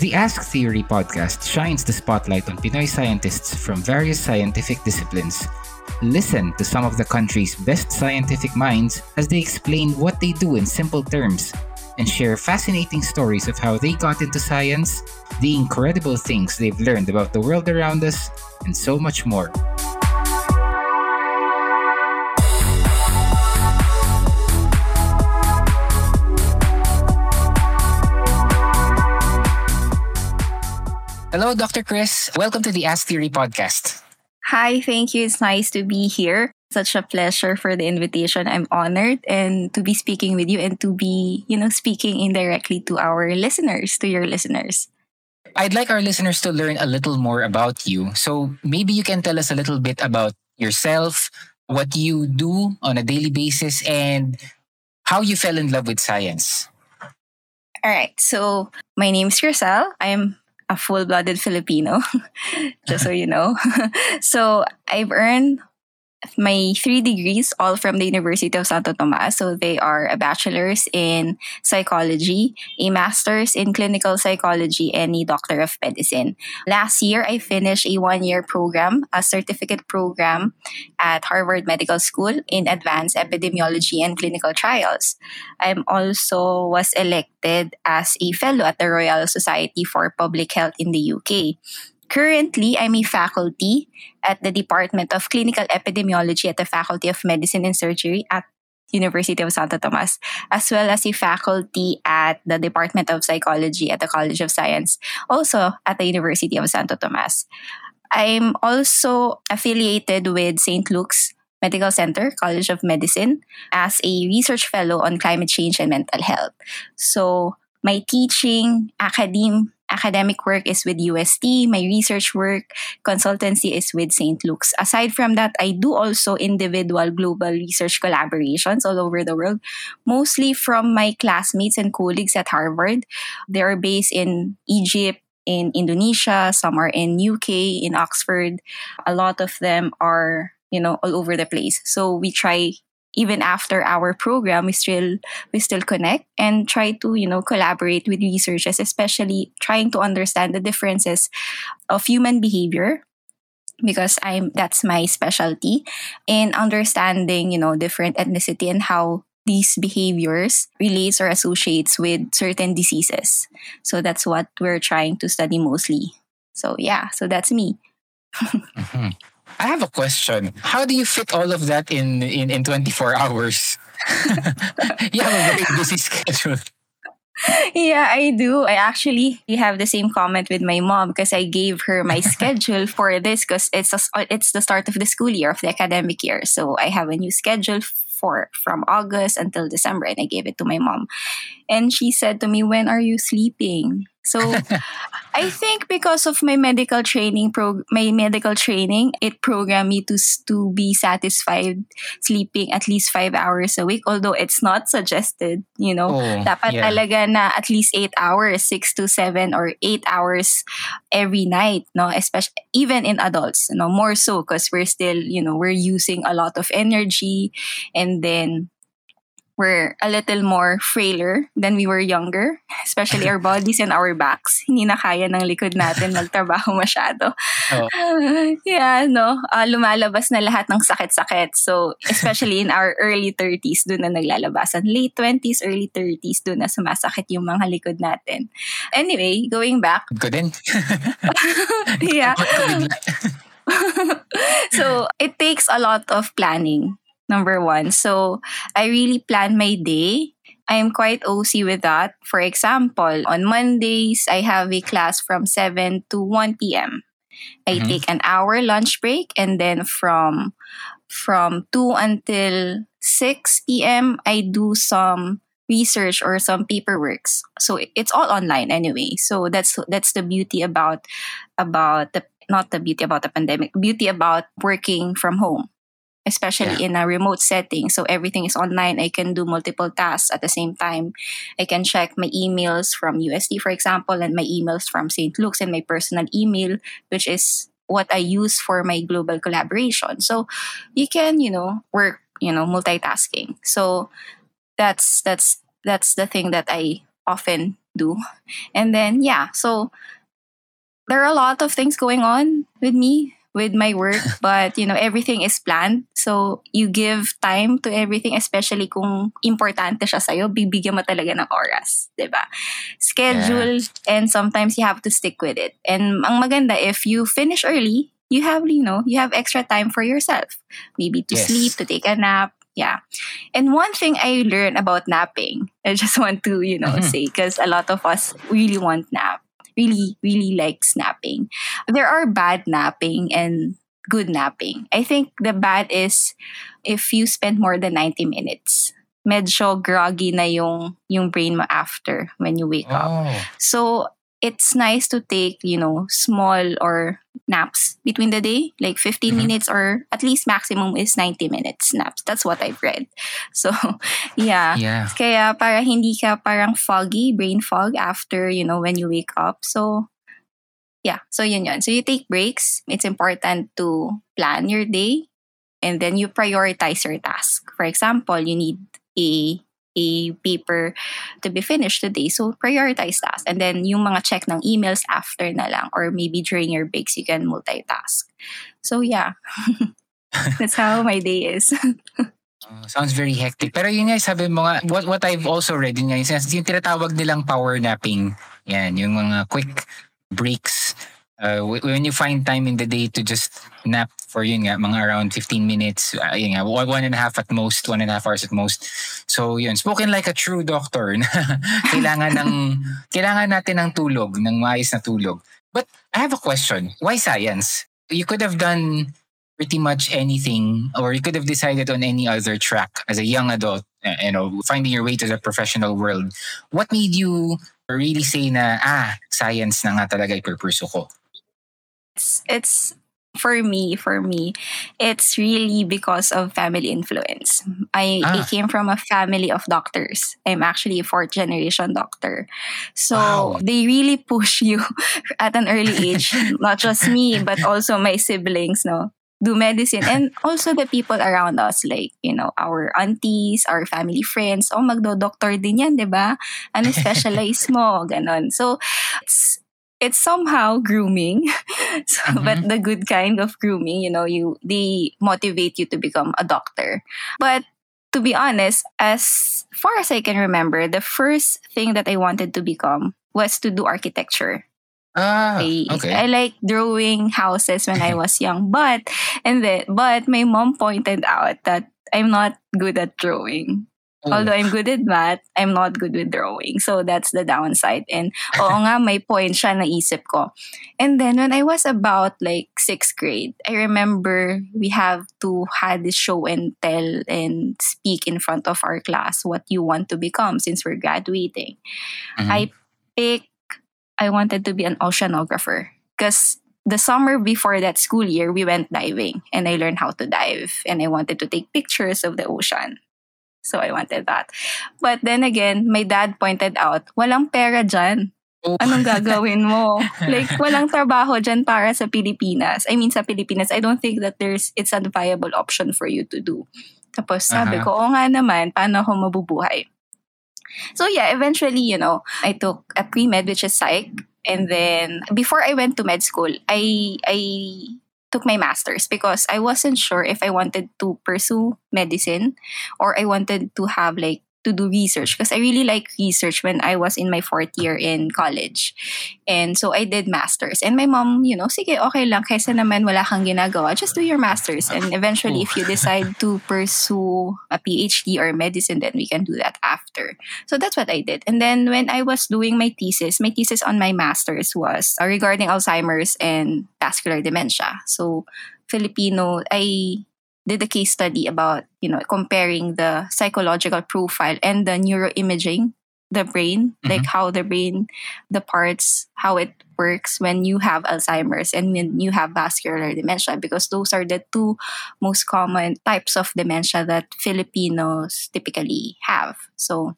The Ask Theory podcast shines the spotlight on Pinoy scientists from various scientific disciplines. Listen to some of the country's best scientific minds as they explain what they do in simple terms and share fascinating stories of how they got into science, the incredible things they've learned about the world around us, and so much more. Hello, Dr. Chris. Welcome to the Ask Theory podcast. Hi, thank you. It's nice to be here. Such a pleasure for the invitation. I'm honored and to be speaking with you and to be, you know, speaking indirectly to our listeners, to your listeners. I'd like our listeners to learn a little more about you. So maybe you can tell us a little bit about yourself, what you do on a daily basis, and how you fell in love with science. All right. So my name is Crisel. I'm a full-blooded Filipino, just so you know. so I've earned my three degrees all from the University of Santo Tomas. So they are a bachelor's in psychology, a master's in clinical psychology, and a doctor of medicine. Last year, I finished a one-year program, a certificate program at Harvard Medical School in advanced epidemiology and clinical trials. I also was elected as a fellow at the Royal Society for Public Health in the UK. Currently, I'm a faculty at the Department of Clinical Epidemiology at the Faculty of Medicine and Surgery at University of Santo Tomas, as well as a faculty at the Department of Psychology at the College of Science, also at the University of Santo Tomas. I'm also affiliated with St. Luke's Medical Center, College of Medicine, as a research fellow on climate change and mental health. So, my teaching, academe, academic work is with UST, my research work, consultancy is with St. Luke's. Aside from that, I do also individual global research collaborations all over the world, mostly from my classmates and colleagues at Harvard. They are based in Egypt, in Indonesia, some are in UK, in Oxford. A lot of them are, you know, all over the place. So we try even after our program we still we still connect and try to you know collaborate with researchers especially trying to understand the differences of human behavior because i'm that's my specialty in understanding you know different ethnicity and how these behaviors relates or associates with certain diseases. So that's what we're trying to study mostly. So yeah so that's me. Mm-hmm. I have a question. How do you fit all of that in in, in 24 hours? you have a very busy schedule. Yeah, I do. I actually have the same comment with my mom because I gave her my schedule for this because it's a, it's the start of the school year of the academic year. So I have a new schedule for from August until December and I gave it to my mom. And she said to me, "When are you sleeping?" So I think because of my medical training pro my medical training, it programmed me to to be satisfied sleeping at least five hours a week. Although it's not suggested, you know, oh, dapat yeah. talaga na at least eight hours, six to seven or eight hours every night. No, especially even in adults. No, more so because we're still, you know, we're using a lot of energy, and then we're a little more frailer than we were younger, especially our bodies and our backs. Hindi na kaya ng likod natin magtrabaho masyado. Oh. Yeah, no, uh, lumalabas na lahat ng sakit-sakit. So, especially in our early 30s, doon na naglalabasan. Late 20s, early 30s, doon na sumasakit yung mga likod natin. Anyway, going back. Ko din. yeah. so, it takes a lot of planning number one. So I really plan my day. I'm quite OC with that. For example, on Mondays, I have a class from 7 to 1 p.m. I mm-hmm. take an hour lunch break and then from from 2 until 6 p.m. I do some research or some paperworks. So it's all online anyway. So that's that's the beauty about about the not the beauty about the pandemic, beauty about working from home especially yeah. in a remote setting. So everything is online. I can do multiple tasks at the same time. I can check my emails from USD, for example, and my emails from St. Luke's and my personal email, which is what I use for my global collaboration. So you can, you know, work, you know, multitasking. So that's that's that's the thing that I often do. And then, yeah, so there are a lot of things going on with me with my work but you know everything is planned so you give time to everything especially kung importante siya sa'yo bibigyan mo talaga ng oras ba schedule yeah. and sometimes you have to stick with it and ang maganda if you finish early you have you know you have extra time for yourself maybe to yes. sleep to take a nap yeah and one thing i learned about napping i just want to you know mm-hmm. say because a lot of us really want nap really, really like napping. There are bad napping and good napping. I think the bad is if you spend more than 90 minutes. Medyo groggy na yung, yung brain mo after when you wake oh. up. So, it's nice to take, you know, small or naps between the day, like 15 mm-hmm. minutes or at least maximum is 90 minutes naps. That's what I've read. So, yeah. Yeah. Kaya para hindi ka parang foggy, brain fog after, you know, when you wake up. So, yeah. So, yun yun. So, you take breaks. It's important to plan your day and then you prioritize your task. For example, you need a a paper to be finished today. So, prioritize tasks. And then, yung mga check ng emails after na lang or maybe during your breaks, you can multitask. So, yeah. That's how my day is. Uh, sounds very hectic. Pero yun nga, sabi mo nga, what, what I've also read yun nga, yung, yung tinatawag nilang power napping. Yan, yung mga quick breaks uh, when you find time in the day to just nap for yun nga, mga around 15 minutes, uh, yun nga, one and a half at most, one and a half hours at most. So yun, spoken like a true doctor kailangan ng, kailangan natin ng tulog, ng maayos na tulog. But I have a question. Why science? You could have done pretty much anything or you could have decided on any other track as a young adult, uh, you know, finding your way to the professional world. What made you really say na, ah, science na nga talaga ipurpursue ko? It's it's for me for me it's really because of family influence. I ah. i came from a family of doctors. I'm actually a fourth generation doctor. So wow. they really push you at an early age not just me but also my siblings no? Do medicine. And also the people around us like you know our aunties our family friends. Oh magdo-doctor din yan 'di ba? Ano specialize mo ganon. So it's it's somehow grooming so, mm-hmm. but the good kind of grooming you know you they motivate you to become a doctor but to be honest as far as i can remember the first thing that i wanted to become was to do architecture Ah, I, okay. I like drawing houses when I was young, but and then but my mom pointed out that I'm not good at drawing. Oh. Although I'm good at math, I'm not good with drawing. So that's the downside. And oo nga, may point siya na isip ko. And then when I was about like sixth grade, I remember we have to had this show and tell and speak in front of our class what you want to become since we're graduating. Mm-hmm. I picked, I wanted to be an oceanographer because the summer before that school year, we went diving and I learned how to dive and I wanted to take pictures of the ocean. So I wanted that. But then again, my dad pointed out, walang pera dyan. Oh. Anong gagawin mo? like, walang trabaho dyan para sa Pilipinas. I mean, sa Pilipinas, I don't think that there's, it's a viable option for you to do. Tapos sabi uh-huh. ko, oo nga naman, paano ako mabubuhay? So yeah, eventually, you know, I took a pre-med, which is psych. And then, before I went to med school, I, I took my master's because I wasn't sure if I wanted to pursue medicine or I wanted to have like to do research because I really like research when I was in my fourth year in college. And so I did masters. And my mom, you know, sige, okay lang, kaysa naman wala kang ginagawa, just do your masters. And eventually, if you decide to pursue a PhD or medicine, then we can do that after. So that's what I did. And then when I was doing my thesis, my thesis on my masters was regarding Alzheimer's and vascular dementia. So Filipino, I did a case study about you know comparing the psychological profile and the neuroimaging the brain mm-hmm. like how the brain the parts how it works when you have alzheimer's and when you have vascular dementia because those are the two most common types of dementia that filipinos typically have so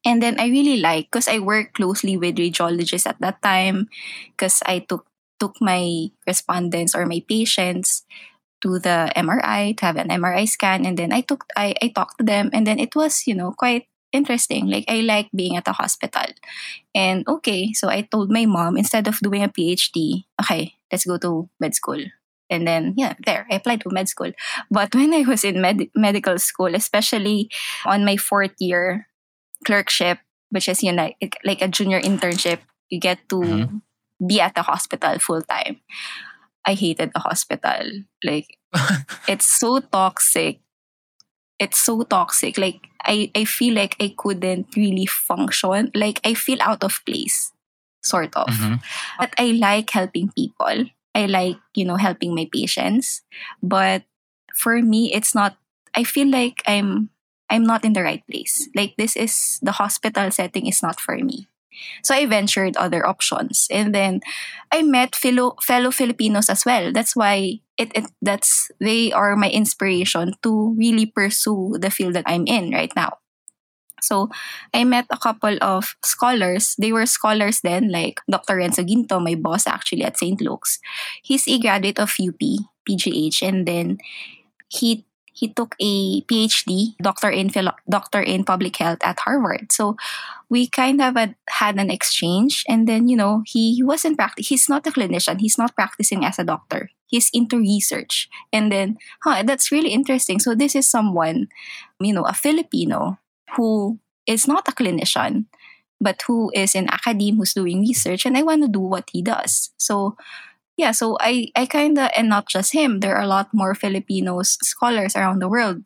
and then i really like because i work closely with radiologists at that time because i took took my respondents or my patients to the MRI to have an MRI scan and then I took I, I talked to them and then it was you know quite interesting. Like I like being at a hospital. And okay, so I told my mom instead of doing a PhD, okay, let's go to med school. And then yeah, there I applied to med school. But when I was in med- medical school, especially on my fourth year clerkship, which is you know like, like a junior internship, you get to mm-hmm. be at the hospital full time. I hated the hospital. Like it's so toxic it's so toxic. Like I, I feel like I couldn't really function. Like I feel out of place, sort of. Mm-hmm. But I like helping people. I like, you know, helping my patients. But for me, it's not I feel like I'm I'm not in the right place. Like this is the hospital setting is not for me. So I ventured other options. And then I met fellow fellow Filipinos as well. That's why it, it that's they are my inspiration to really pursue the field that I'm in right now. So I met a couple of scholars. They were scholars then, like Dr. Renzo Ginto, my boss actually at St. Luke's. He's a graduate of UP, PGH, and then he he took a PhD, doctor in philo- doctor in public health at Harvard. So we kind of had, had an exchange, and then you know he wasn't practice. He's not a clinician. He's not practicing as a doctor. He's into research, and then huh, that's really interesting. So this is someone, you know, a Filipino who is not a clinician but who is in academe who's doing research and I want to do what he does. So yeah, so I, I kind of, and not just him, there are a lot more Filipinos scholars around the world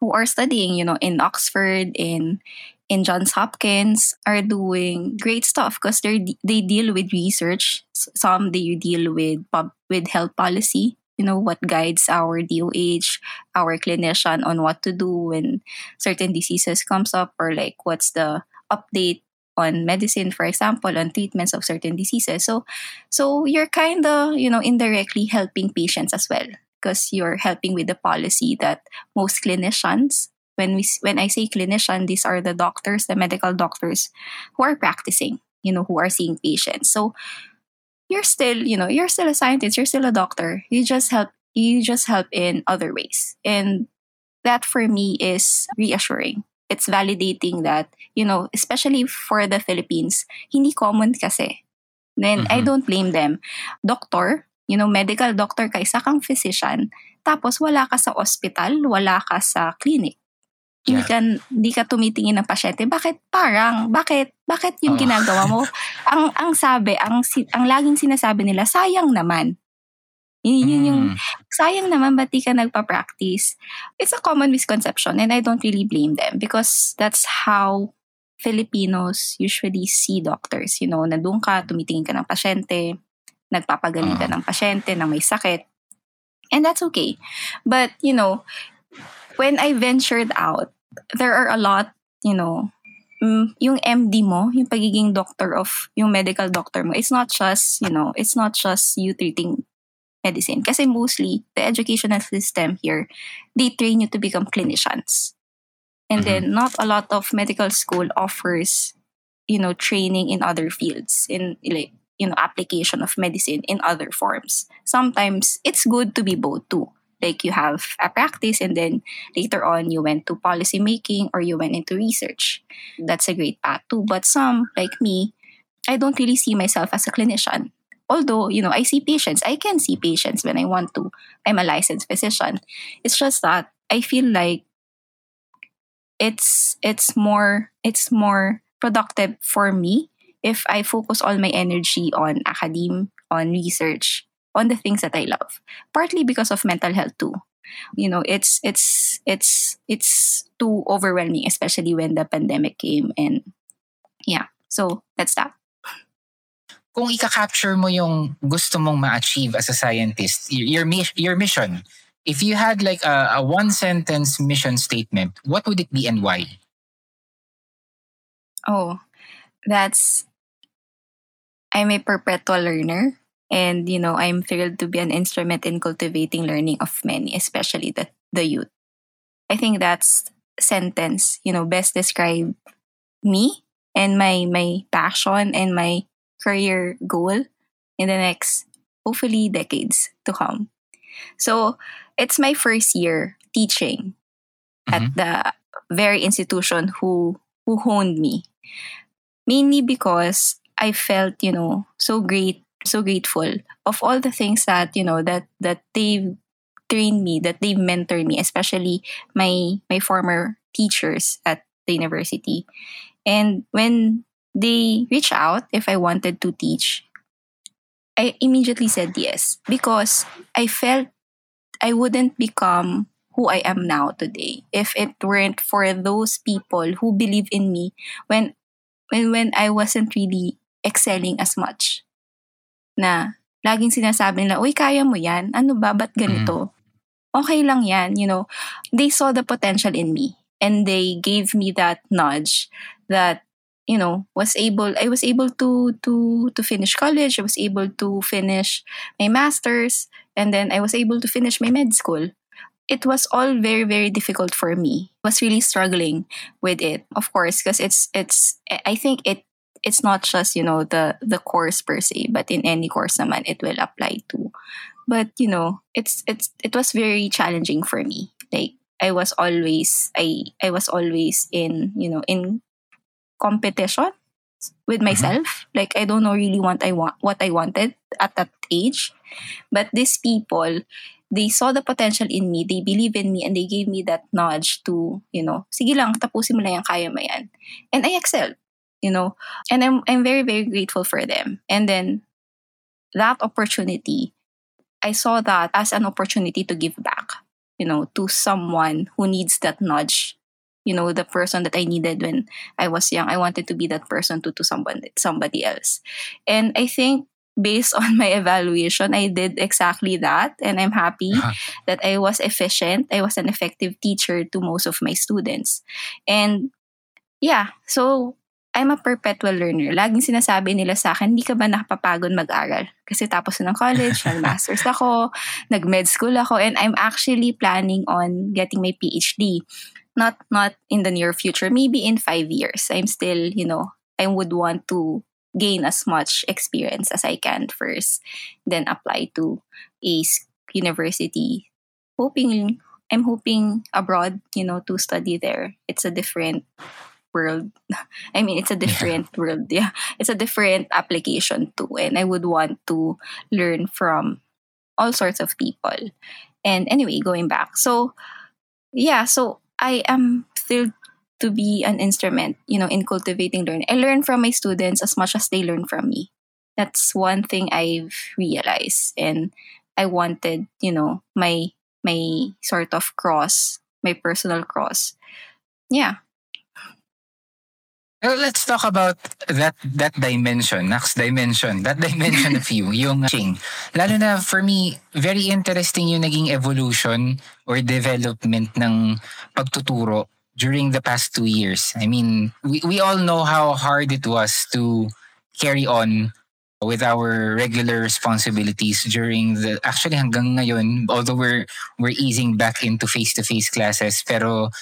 who are studying, you know, in Oxford, in in Johns Hopkins, are doing great stuff because they they deal with research. Some they deal with with health policy. You know what guides our DOH, our clinician on what to do when certain diseases comes up, or like what's the update on medicine, for example, on treatments of certain diseases. So, so you're kind of, you know, indirectly helping patients as well because you're helping with the policy that most clinicians, when we when I say clinician, these are the doctors, the medical doctors who are practicing, you know, who are seeing patients. So you're still, you know, you're still a scientist, you're still a doctor. You just help you just help in other ways. And that for me is reassuring it's validating that, you know, especially for the Philippines, hindi common kasi. Then mm-hmm. I don't blame them. Doctor, you know, medical doctor ka, isa kang physician, tapos wala ka sa hospital, wala ka sa clinic. Yeah. Hindi ka, hindi ka tumitingin ng pasyente. Bakit parang? Bakit? Bakit yung oh. ginagawa mo? ang ang sabi, ang ang laging sinasabi nila, sayang naman. Yun, yun yung, mm. sayang naman ba't di ka nagpa-practice? It's a common misconception and I don't really blame them because that's how Filipinos usually see doctors. You know, na doon ka, tumitingin ka ng pasyente, nagpapagaling ka uh. ng pasyente na may sakit. And that's okay. But, you know, when I ventured out, there are a lot, you know, mm, yung MD mo, yung pagiging doctor of, yung medical doctor mo, it's not just, you know, it's not just you treating medicine. Kasi mostly, the educational system here, they train you to become clinicians. And mm-hmm. then, not a lot of medical school offers, you know, training in other fields, in like, you know, application of medicine in other forms. Sometimes, it's good to be both too. Like you have a practice and then later on you went to policy making or you went into research. That's a great path too. But some, like me, I don't really see myself as a clinician although you know i see patients i can see patients when i want to. I'm a licensed physician. It's just that i feel like it's it's more it's more productive for me if i focus all my energy on academe on research on the things that i love. Partly because of mental health too. You know it's it's it's it's too overwhelming especially when the pandemic came and yeah. So that's that kung ika-capture mo yung gusto mong ma-achieve as a scientist, your, your mission, if you had like a, a one sentence mission statement, what would it be and why? Oh, that's I'm a perpetual learner and you know I'm thrilled to be an instrument in cultivating learning of many, especially the the youth. I think that's sentence, you know, best describe me and my my passion and my career goal in the next, hopefully, decades to come. So it's my first year teaching mm-hmm. at the very institution who who honed me. Mainly because I felt, you know, so great, so grateful of all the things that, you know, that that they've trained me, that they've mentored me, especially my my former teachers at the university. And when they reached out if I wanted to teach, I immediately said yes because I felt I wouldn't become who I am now today if it weren't for those people who believe in me when when when I wasn't really excelling as much. Na laging sinasabi nila, "Uy, kaya mo 'yan. Ano ba ba't ganito?" Mm. Okay lang 'yan, you know. They saw the potential in me and they gave me that nudge that you know was able i was able to to to finish college. I was able to finish my masters. And then i was able to finish my med school. It was all very very difficult for me. I was really struggling with it of course because it's it's i think it it's not just you know the the course per se but in any course naman it will apply to. But you know it's it's it was very challenging for me. Like I was always I I was always in you know in competition with mm-hmm. myself. Mm-hmm. Like I don't know really what I want what I wanted at that age. But these people, they saw the potential in me, they believe in me, and they gave me that nudge to, you know, sige lang, tapusin mo lang yan, kaya mo yan. And I excelled, you know. And I'm, I'm very, very grateful for them. And then that opportunity, I saw that as an opportunity to give back you know, to someone who needs that nudge. You know, the person that I needed when I was young. I wanted to be that person to to someone somebody else. And I think based on my evaluation, I did exactly that. And I'm happy uh-huh. that I was efficient. I was an effective teacher to most of my students. And yeah, so I'm a perpetual learner. Laging sinasabi nila sa akin, hindi ka ba nakapapagod mag-aral? Kasi tapos na ng college, nag-masters ako, nag-med school ako, and I'm actually planning on getting my PhD. Not not in the near future, maybe in five years. I'm still, you know, I would want to gain as much experience as I can first, then apply to a university. Hoping, I'm hoping abroad, you know, to study there. It's a different world. I mean, it's a different yeah. world. Yeah, it's a different application too. And I would want to learn from all sorts of people. And anyway, going back. So, yeah, so I am thrilled to be an instrument, you know, in cultivating learning. I learn from my students as much as they learn from me. That's one thing I've realized. And I wanted, you know, my my sort of cross, my personal cross. Yeah, let's talk about that that dimension, next dimension, that dimension of you, yung teaching. Lalo na for me, very interesting yung naging evolution or development ng pagtuturo during the past two years. I mean, we, we all know how hard it was to carry on with our regular responsibilities during the actually hanggang ngayon although we're we're easing back into face-to-face classes pero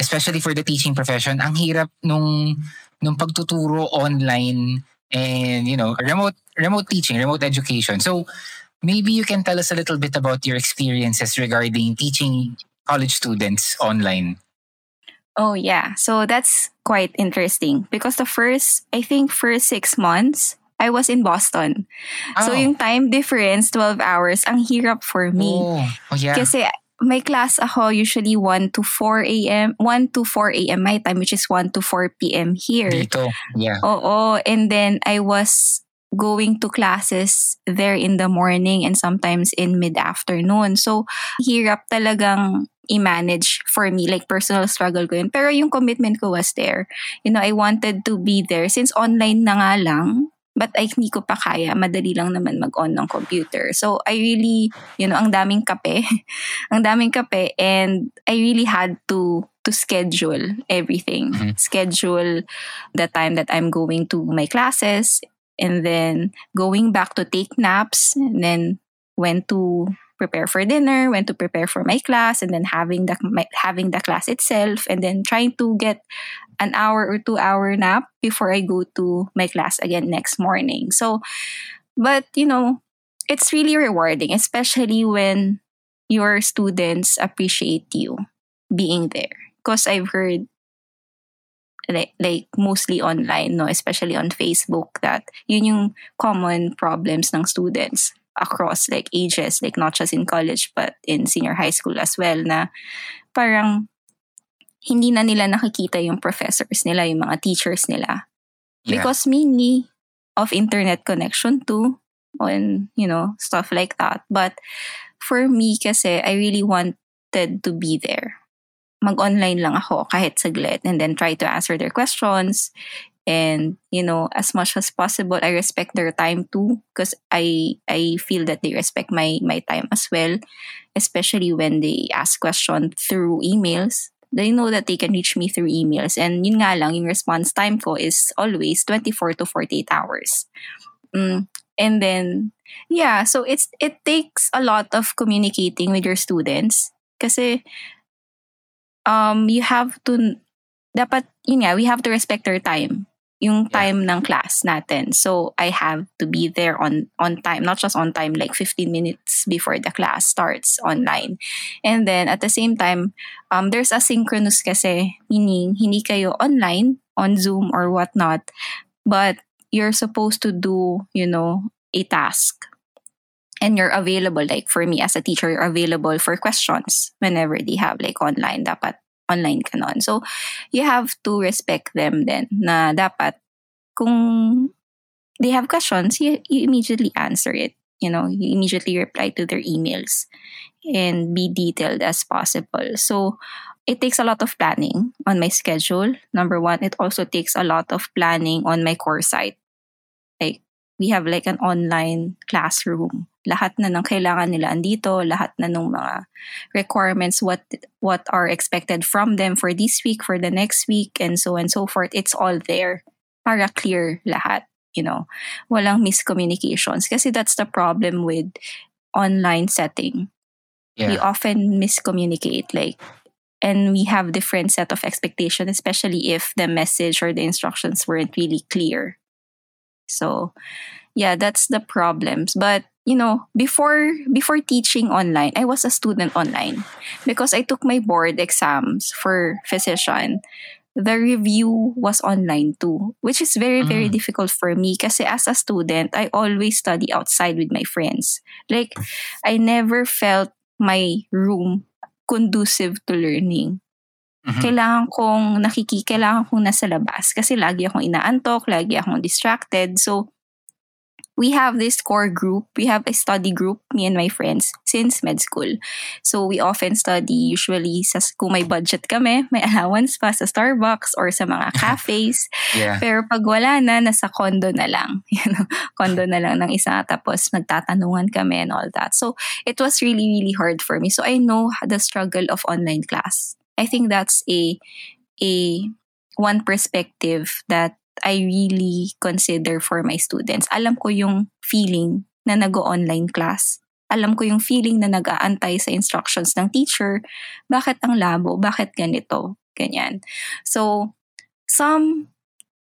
especially for the teaching profession, ang hirap nung nung pagtuturo online and you know, remote remote teaching, remote education. So maybe you can tell us a little bit about your experiences regarding teaching college students online. Oh yeah. So that's quite interesting because the first I think first 6 months I was in Boston. Oh. So yung time difference 12 hours ang hirap for me. Oh, oh yeah. Kasi may class ako usually 1 to 4 a.m. 1 to 4 a.m. my time which is 1 to 4 p.m. here. Dito, yeah. Oo, and then I was going to classes there in the morning and sometimes in mid-afternoon. So, hirap talagang i-manage for me, like personal struggle ko yun. Pero yung commitment ko was there. You know, I wanted to be there. Since online na nga lang, but ay hindi ko pa kaya. Madali lang naman mag-on ng computer. So, I really, you know, ang daming kape. ang daming kape and I really had to to schedule everything. Mm-hmm. Schedule the time that I'm going to my classes and then going back to take naps and then went to prepare for dinner, when to prepare for my class, and then having the my, having the class itself, and then trying to get an hour or two hour nap before I go to my class again next morning. So, but you know, it's really rewarding, especially when your students appreciate you being there. because I've heard like, like mostly online, no, especially on Facebook, that yun yung common problems ng students across like ages, like not just in college but in senior high school as well, na parang hindi na nila nakikita yung professors nila, yung mga teachers nila. Yeah. Because mainly of internet connection too, and you know, stuff like that. But for me kasi, I really wanted to be there. Mag-online lang ako kahit saglit and then try to answer their questions. And, you know, as much as possible, I respect their time too because I I feel that they respect my my time as well, especially when they ask questions through emails. They know that they can reach me through emails. And yun nga lang, yung response time ko is always 24 to 48 hours. Mm, and then yeah so it's it takes a lot of communicating with your students kasi um you have to dapat yun nga we have to respect their time yung time yeah. ng class natin. So i have to be there on on time not just on time like 15 minutes before the class starts online. And then at the same time um there's asynchronous kasi meaning hindi kayo online on zoom or whatnot but you're supposed to do, you know, a task. And you're available like for me as a teacher you're available for questions whenever they have like online dapat online ka nun. So you have to respect them then na dapat kung they have questions you, you immediately answer it. You know you immediately reply to their emails and be detailed as possible. So it takes a lot of planning on my schedule number one. It also takes a lot of planning on my core site. Like, we have like an online classroom. Lahat na ng kailangan nila andito, lahat na ng mga requirements, what what are expected from them for this week, for the next week, and so and so forth. It's all there para clear lahat. You know, walang miscommunications. Kasi that's the problem with online setting. Yeah. We often miscommunicate. Like, and we have different set of expectations, especially if the message or the instructions weren't really clear. So, yeah, that's the problems. But you know, before before teaching online, I was a student online because I took my board exams for physician. The review was online too, which is very very mm. difficult for me because as a student, I always study outside with my friends. Like I never felt my room conducive to learning. Mm-hmm. Kailangan kong nakiki, kailangan kong nasa labas kasi lagi akong inaantok, lagi akong distracted. So, we have this core group. We have a study group, me and my friends, since med school. So, we often study usually sa, kung may budget kami, may allowance pa sa Starbucks or sa mga cafes. yeah. Pero pag wala na, nasa condo na lang. You know, condo na lang ng isa. Tapos, nagtatanungan kami and all that. So, it was really, really hard for me. So, I know the struggle of online class. I think that's a a one perspective that I really consider for my students. Alam ko yung feeling na nag-online class. Alam ko yung feeling na nag-aantay sa instructions ng teacher. Bakit ang labo? Bakit ganito? Ganyan. So, some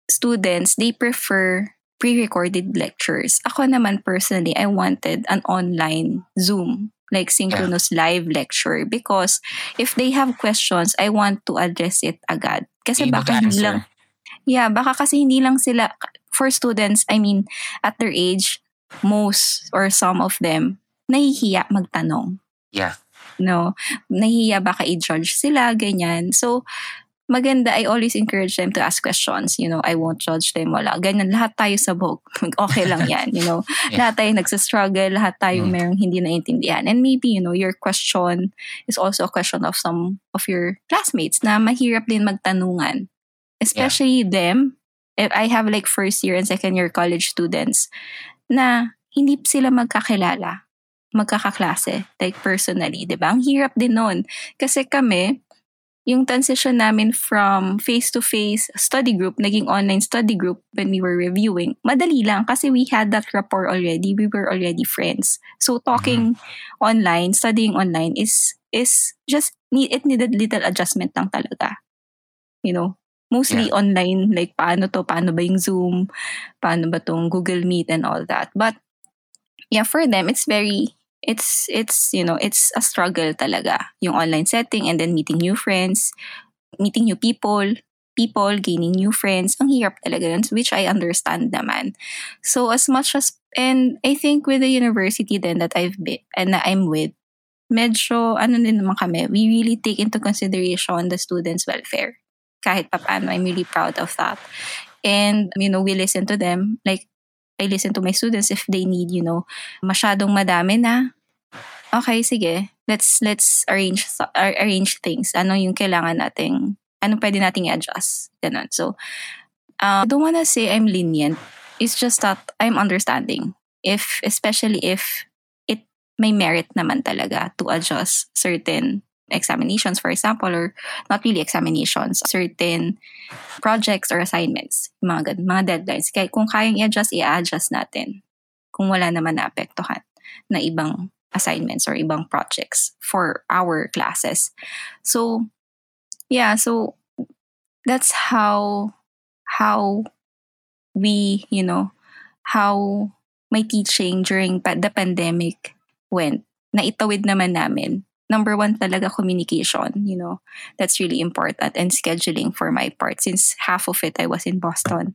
students, they prefer pre-recorded lectures. Ako naman personally, I wanted an online Zoom like synchronous yeah. live lecture because if they have questions, I want to address it agad. Kasi baka hindi lang Yeah, baka kasi hindi lang sila for students, I mean, at their age, most or some of them nahihiya magtanong. Yeah. No, nahihiya baka i-judge sila ganyan. So maganda, I always encourage them to ask questions. You know, I won't judge them. Wala. Ganyan, lahat tayo sa sabog. okay lang yan. You know, yeah. lahat tayo nagsastruggle. Lahat tayo mm. merong hindi naintindihan. And maybe, you know, your question is also a question of some of your classmates na mahirap din magtanungan. Especially yeah. them. If I have like first year and second year college students na hindi sila magkakilala magkakaklase, like personally, di ba? Ang hirap din nun. Kasi kami, yung transition namin from face-to-face study group, naging online study group when we were reviewing, madali lang kasi we had that rapport already. We were already friends. So talking mm-hmm. online, studying online is is just need it needed little adjustment lang talaga. You know, mostly yeah. online like paano to, paano ba yung Zoom, paano ba tong Google Meet and all that. But yeah, for them it's very it's it's you know it's a struggle talaga yung online setting and then meeting new friends meeting new people, people, gaining new friends. Ang hirap talaga yun, which I understand naman. So as much as, and I think with the university then that I've been, and I'm with, medyo, ano din naman kami, we really take into consideration the students' welfare. Kahit pa paano, I'm really proud of that. And, you know, we listen to them. Like, I listen to my students if they need, you know, masyadong madami na. Okay, sige. Let's let's arrange arrange things. Ano yung kailangan nating ano pwede nating i-adjust. Ganun. So, uh, I don't wanna say I'm lenient. It's just that I'm understanding. If, especially if it may merit naman talaga to adjust certain examinations, for example, or not really examinations, certain projects or assignments, mga, mga deadlines. Kaya kung kayang i-adjust, i-adjust natin. Kung wala naman naapektuhan na ibang assignments or ibang projects for our classes. So, yeah so that's how how we you know how my teaching during the pandemic went naitawid naman namin number one talaga communication you know that's really important and scheduling for my part since half of it I was in Boston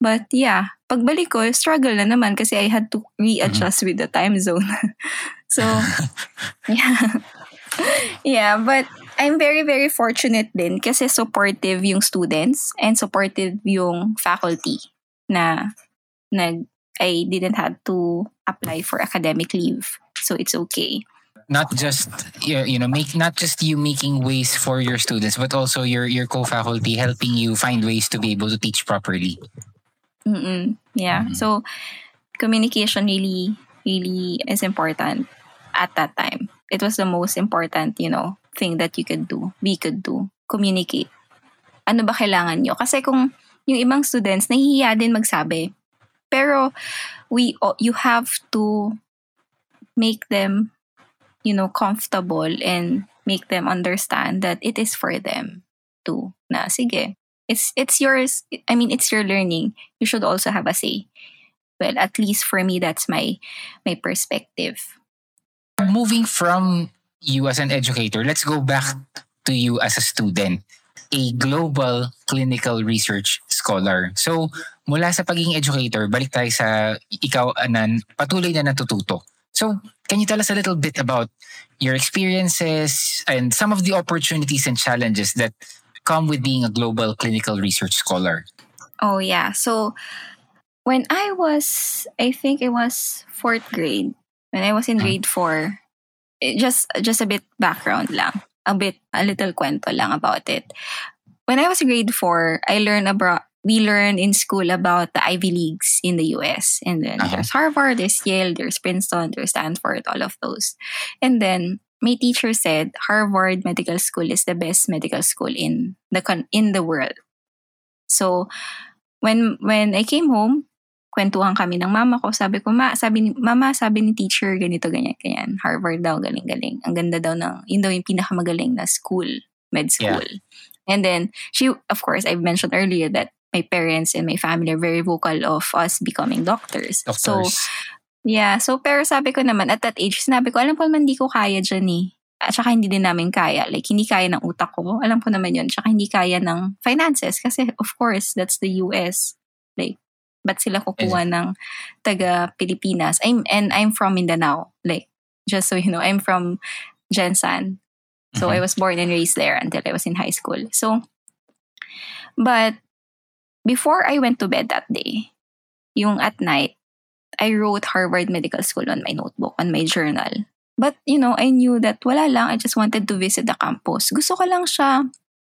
but yeah pagbalik ko struggle na naman kasi I had to readjust mm-hmm. with the time zone so yeah yeah but I'm very, very fortunate din kasi supportive yung students and supportive yung faculty na nag I didn't have to apply for academic leave. So it's okay. Not just you know, make not just you making ways for your students, but also your your co-faculty helping you find ways to be able to teach properly. Mm-mm. Yeah. Mm-hmm. So communication really, really is important at that time. It was the most important, you know, thing that you could do, we could do, communicate. Ano ba kailangan nyo? Kasi kung yung ibang students, nahihiya din magsabi. Pero we you have to make them you know comfortable and make them understand that it is for them too. Na sige, it's it's yours. I mean, it's your learning. You should also have a say. Well, at least for me, that's my my perspective. Moving from you as an educator, let's go back to you as a student, a global clinical research scholar. So, mula sa pagiging educator, balik tayo sa ikaw anan, patuloy na natututo. So, can you tell us a little bit about your experiences and some of the opportunities and challenges that come with being a global clinical research scholar? Oh, yeah. So, when I was, I think it was fourth grade, when I was in hmm. grade four, just just a bit background lang. A bit a little kwento lang about it. When I was in grade 4, I learned about we learned in school about the Ivy Leagues in the US. And then uh-huh. there's Harvard, there's Yale, there's Princeton, there's Stanford, all of those. And then my teacher said Harvard Medical School is the best medical school in the con- in the world. So when when I came home, kwentuhan kami ng mama ko. Sabi ko, ma, sabi ni, mama, sabi ni teacher, ganito, ganyan, ganyan. Harvard daw, galing-galing. Ang ganda daw ng, yun daw yung pinakamagaling na school, med school. Yeah. And then, she, of course, I mentioned earlier that my parents and my family are very vocal of us becoming doctors. Of so, yeah. So, pero sabi ko naman, at that age, sinabi ko, alam ko naman hindi ko kaya dyan eh. At saka hindi din namin kaya. Like, hindi kaya ng utak ko. Alam ko naman yun. Tsaka hindi kaya ng finances. Kasi, of course, that's the US. Like, Ba't sila kukuha ng taga Pilipinas? I'm, and I'm from Mindanao. Like, just so you know, I'm from Jensan. So mm-hmm. I was born and raised there until I was in high school. So, but before I went to bed that day, yung at night, I wrote Harvard Medical School on my notebook, on my journal. But, you know, I knew that wala lang. I just wanted to visit the campus. Gusto ko lang siya,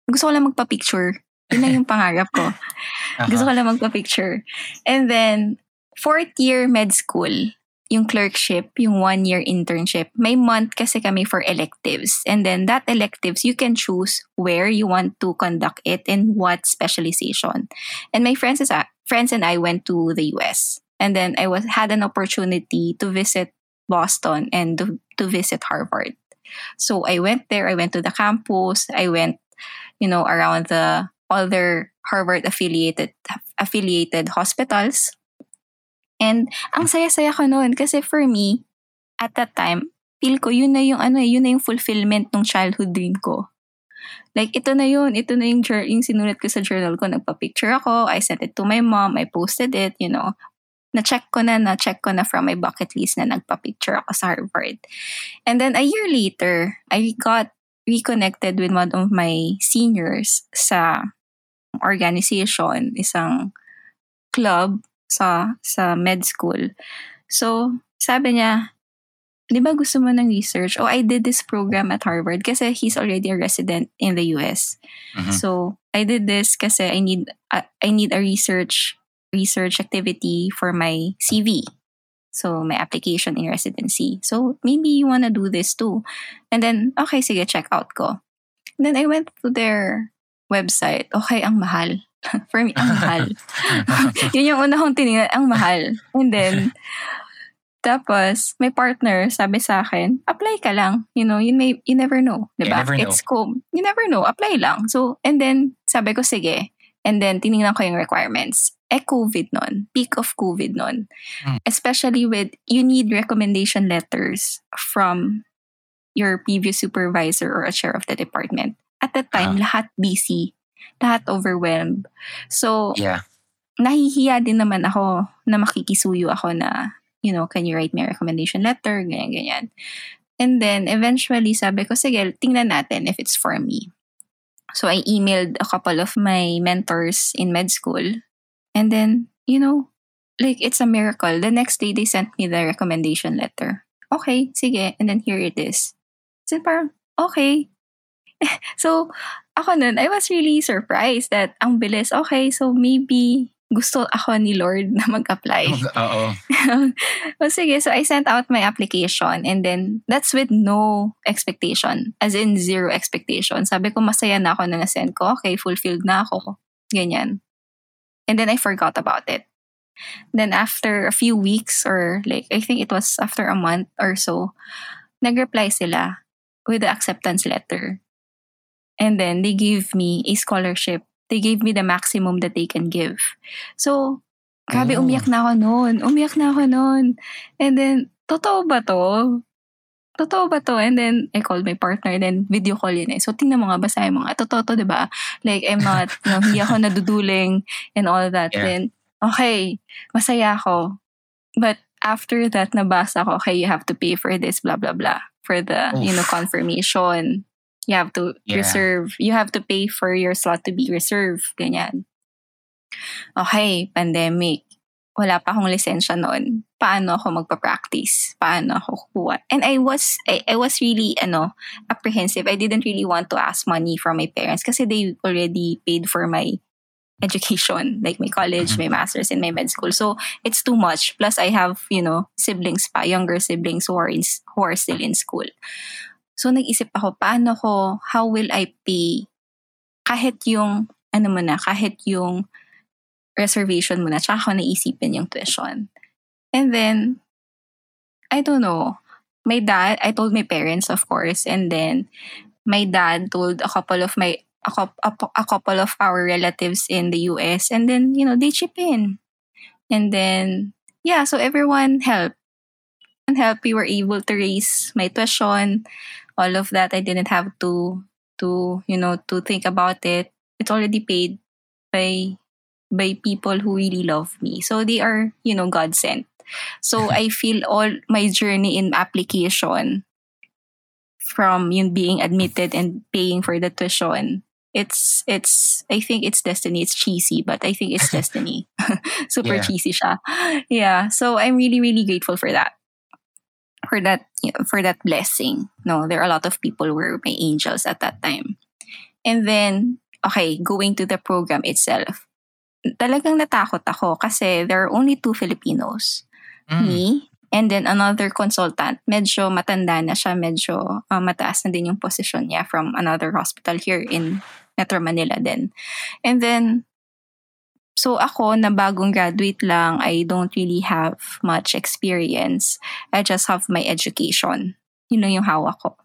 gusto ko lang magpa-picture yun lang yung pangarap ko. Uh-huh. Gusto ko lang magpa-picture. And then, fourth year med school, yung clerkship, yung one-year internship, may month kasi kami for electives. And then that electives, you can choose where you want to conduct it and what specialization. And my friends, is, friends and I went to the US. And then I was had an opportunity to visit Boston and to, to visit Harvard. So I went there, I went to the campus, I went, you know, around the other Harvard affiliated affiliated hospitals. And ang saya-saya ko noon kasi for me, at that time, feel ko yun na yung ano, yun na yung fulfillment ng childhood dream ko. Like, ito na yun. Ito na yung, yung sinulat ko sa journal ko. Nagpa-picture ako. I sent it to my mom. I posted it, you know. Na-check ko na, na-check ko na from my bucket list na nagpa-picture ako sa Harvard. And then, a year later, I got reconnected with one of my seniors sa organization, isang club sa sa med school. So, sabi niya, di ba gusto mo ng research? Oh, I did this program at Harvard kasi he's already a resident in the US. Mm-hmm. So, I did this kasi I need uh, I need a research research activity for my CV. So, my application in residency. So, maybe you wanna do this too. And then, okay, sige, check out ko. And then I went to their website. Okay, ang mahal. for me, ang mahal. Yun yung una kong tinignan, ang mahal. And then, tapos, may partner, sabi sa akin, apply ka lang. You know, you, may, you never know. Diba? You never know. It's cool. You never know. Apply lang. So, and then, sabi ko, sige. And then, tinignan ko yung requirements. Eh, COVID nun. Peak of COVID nun. Mm. Especially with, you need recommendation letters from your previous supervisor or a chair of the department. At that time, uh-huh. lahat busy. Lahat overwhelmed. So, yeah. nahihiya din naman ako na makikisuyo ako na you know, can you write me a recommendation letter, ganyan, ganyan. And then, eventually, sabi ko, sige, tingnan natin if it's for me. So, I emailed a couple of my mentors in med school. And then, you know, like, it's a miracle. The next day, they sent me the recommendation letter. Okay, sige. And then, here it is. So, parang, okay. so, ako nun, I was really surprised that ang bilis. Okay, so maybe gusto ako ni Lord na mag-apply. Oo. well, sige, so I sent out my application and then that's with no expectation. As in, zero expectation. Sabi ko, masaya na ako na na-send ko. Okay, fulfilled na ako. Ganyan. And then I forgot about it. Then after a few weeks or like, I think it was after a month or so, nag-reply sila with the acceptance letter. And then they gave me a scholarship they gave me the maximum that they can give. So, grabe, oh. umiyak na ako noon. Umiyak na ako noon. And then, totoo ba to? Totoo ba to? And then, I called my partner and then video call yun eh. So, tingnan mo nga, basahin mo nga. Totoo to, di ba? Like, I'm not, know, hindi ako naduduling and all that. Yeah. Then, okay, masaya ako. But after that, nabasa ko, okay, you have to pay for this, blah, blah, blah. For the, Oof. you know, confirmation. You have to yeah. reserve. You have to pay for your slot to be reserved. Ganyan. Okay, pandemic. Wala pa akong lisensya noon. Paano ako magpa-practice? Paano ako kukuha? And I was, I, I was really, ano, apprehensive. I didn't really want to ask money from my parents kasi they already paid for my education, like my college, mm-hmm. my master's, and my med school. So it's too much. Plus, I have you know siblings pa, younger siblings who are in who are still in school. So nag-isip ako, paano ko, how will I pay? Kahit yung, ano mo na, kahit yung reservation mo na, tsaka ako naisipin yung tuition. And then, I don't know, my dad, I told my parents, of course, and then my dad told a couple of my, a, a, couple of our relatives in the US, and then, you know, they chip in. And then, yeah, so everyone helped. And help, we were able to raise my tuition all of that i didn't have to to you know to think about it it's already paid by by people who really love me so they are you know god sent so i feel all my journey in application from you know, being admitted and paying for the tuition it's it's I think it's destiny. It's cheesy, but I think it's destiny. Super yeah. cheesy siya. Yeah. So I'm really, really grateful for that for that you know, for that blessing. No, there are a lot of people were my angels at that time. And then, okay, going to the program itself. Talagang natakot ako kasi there are only two Filipinos. Mm. Me and then another consultant. Medyo matanda na siya, medyo uh, mataas na din yung position niya from another hospital here in Metro Manila din. And then So ako na bagong graduate lang, I don't really have much experience. I just have my education. Yun lang yung hawak ko.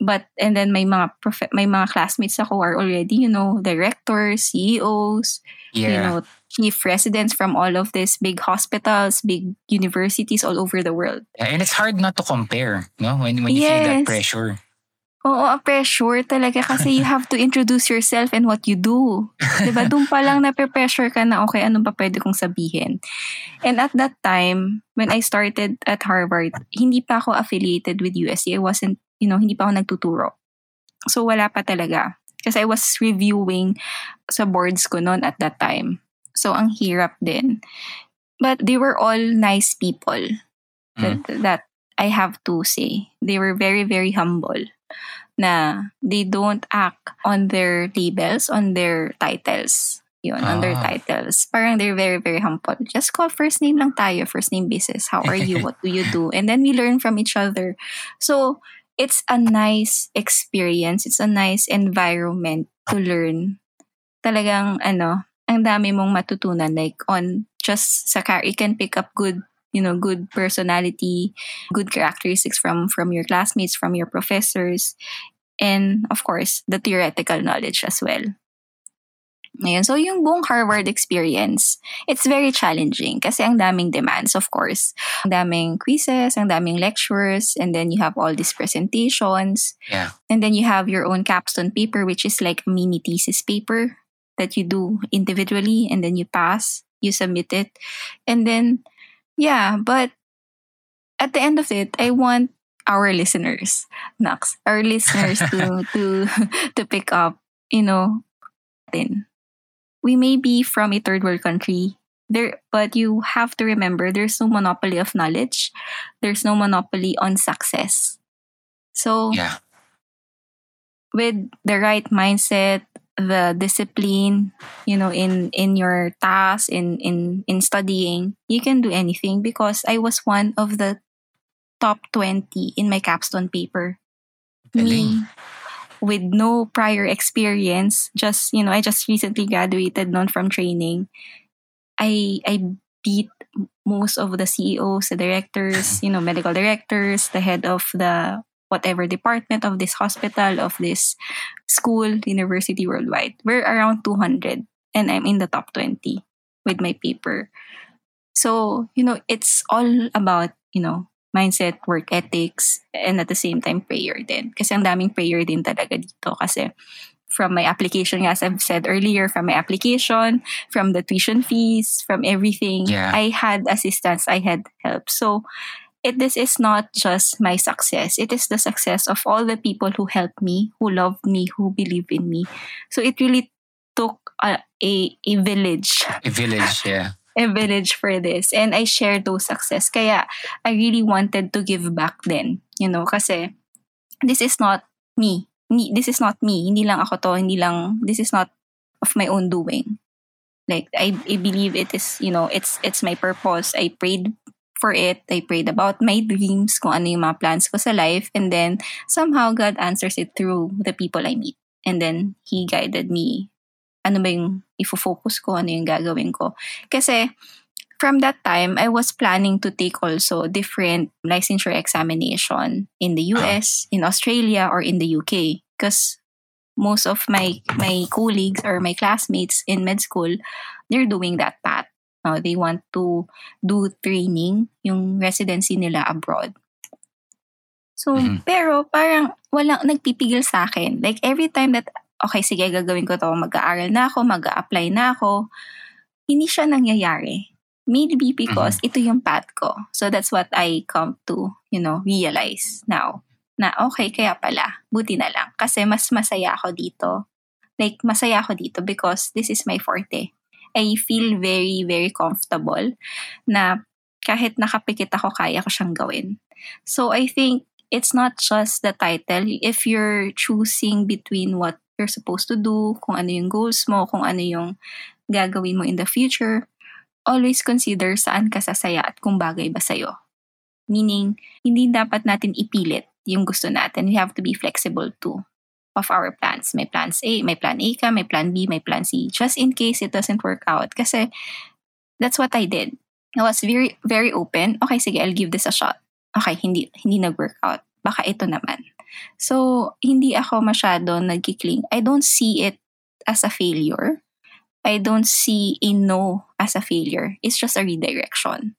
But and then may mga prof- may mga classmates ako are already, you know, directors, CEOs, yeah. you know, chief residents from all of these big hospitals, big universities all over the world. Yeah, and it's hard not to compare, no? When when you yes. feel that pressure. Oo, pressure talaga kasi you have to introduce yourself and what you do. diba? Doon pa lang na-pressure ka na, okay, anong pa pwede kong sabihin? And at that time, when I started at Harvard, hindi pa ako affiliated with USC. I wasn't, you know, hindi pa ako nagtuturo. So, wala pa talaga. Kasi I was reviewing sa boards ko noon at that time. So, ang hirap din. But they were all nice people. Mm. That, that I have to say. They were very, very humble na they don't act on their labels, on their titles. Yun, ah. on their ah. titles. Parang they're very, very humble. Just call first name lang tayo, first name basis. How are you? what do you do? And then we learn from each other. So, it's a nice experience. It's a nice environment to learn. Talagang, ano, ang dami mong matutunan. Like, on just sa car, you can pick up good you know good personality good characteristics from from your classmates from your professors and of course the theoretical knowledge as well Ngayon, so yung buong Harvard experience, it's very challenging kasi ang daming demands, of course. Ang daming quizzes, ang daming lectures, and then you have all these presentations. Yeah. And then you have your own capstone paper, which is like a mini thesis paper that you do individually, and then you pass, you submit it. And then Yeah, but at the end of it, I want our listeners, Nox, our listeners to to to pick up, you know, then. We may be from a third world country. There but you have to remember there's no monopoly of knowledge. There's no monopoly on success. So yeah. with the right mindset the discipline you know in in your task in in in studying you can do anything because i was one of the top 20 in my capstone paper. Me with no prior experience just you know i just recently graduated non from training. I i beat most of the ceos the directors you know medical directors the head of the whatever department of this hospital, of this school, university worldwide. We're around 200 and I'm in the top 20 with my paper. So, you know, it's all about, you know, mindset, work ethics, and at the same time, prayer din. Kasi ang daming prayer din talaga dito. Kasi from my application, as I've said earlier, from my application, from the tuition fees, from everything, yeah. I had assistance, I had help. So, it this is not just my success. It is the success of all the people who helped me who loved me who believe in me. So it really took a a, a village. A village yeah. A village for this. And I shared those success. Kaya I really wanted to give back then you know kasi this is not me this is not me. Hindi lang ako to. Hindi lang this is not of my own doing. Like I, I believe it is you know it's it's my purpose. I prayed for it. I prayed about my dreams, kung ano yung mga plans ko sa life. And then, somehow, God answers it through the people I meet. And then, He guided me. Ano ba yung ifo-focus ko? Ano yung gagawin ko? Kasi, from that time, I was planning to take also different licensure examination in the US, in Australia, or in the UK. Because most of my my colleagues or my classmates in med school, they're doing that path. Uh, they want to do training, yung residency nila abroad. So, mm-hmm. pero parang walang nagpipigil sa akin. Like every time that, okay, sige, gagawin ko to, mag-aaral na ako, mag-a-apply na ako, hindi siya nangyayari. Maybe because mm-hmm. ito yung path ko. So that's what I come to, you know, realize now. Na okay, kaya pala, buti na lang. Kasi mas masaya ako dito. Like, masaya ako dito because this is my forte. I feel very, very comfortable na kahit nakapikit ako, kaya ko siyang gawin. So I think it's not just the title. If you're choosing between what you're supposed to do, kung ano yung goals mo, kung ano yung gagawin mo in the future, always consider saan ka sasaya at kung bagay ba sa'yo. Meaning, hindi dapat natin ipilit yung gusto natin. We have to be flexible too of our plans. May plans A, may plan A ka, may plan B, may plan C. Just in case it doesn't work out. Kasi that's what I did. I was very, very open. Okay, sige, I'll give this a shot. Okay, hindi, hindi nag-work out. Baka ito naman. So, hindi ako masyado nagkikling. I don't see it as a failure. I don't see a no as a failure. It's just a redirection.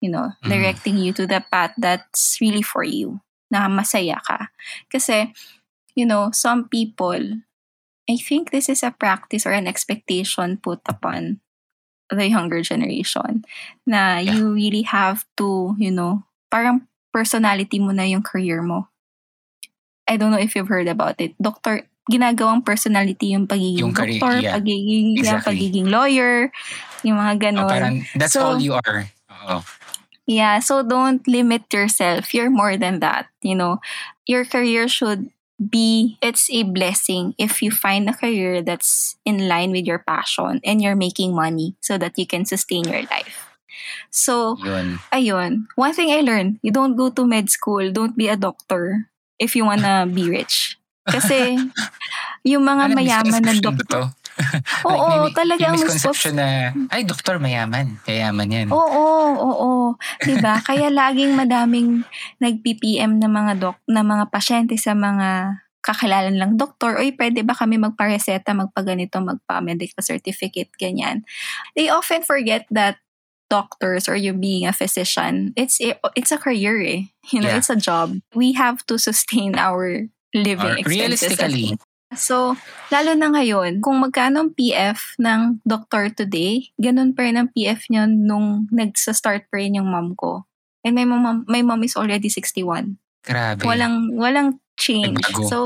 You know, mm. directing you to the path that's really for you na masaya ka. Kasi, you know, some people, I think this is a practice or an expectation put upon the younger generation na Yeah. you really have to, you know, parang personality mo na yung career mo. I don't know if you've heard about it. Doctor, ginagawang personality yung pagiging Yung career, doctor, yeah. pagiging, Exactly. pagiging lawyer, yung mga Oh, ganon. parang, that's So- all you are. Oo. Yeah, so don't limit yourself. You're more than that. You know, your career should be, it's a blessing if you find a career that's in line with your passion and you're making money so that you can sustain your life. So, Yun. ayun. One thing I learned, you don't go to med school, don't be a doctor if you wanna be rich. Kasi, yung mga mayaman na misconception to? Oo, may, talaga ang misconception na, ay, doktor, mayaman. Kayaman yan. Oo, oo. 'Di ba? Kaya laging madaming nag-PPM na mga doc na mga pasyente sa mga kakilala lang doktor, oy, pwede ba kami magpareseta, magpaganito, magpa-medical certificate, ganyan. They often forget that doctors or you being a physician, it's a, it's a career eh. You know, Yeah. it's a job. We have to sustain our living Or expenses. realistically, So, lalo na ngayon, kung magkano ang PF ng doctor today, ganun pa rin ang PF niya nung nagsa-start pa rin yung mom ko. And my mom, my mom is already 61. grabe. Walang, walang change. Nagbago. So,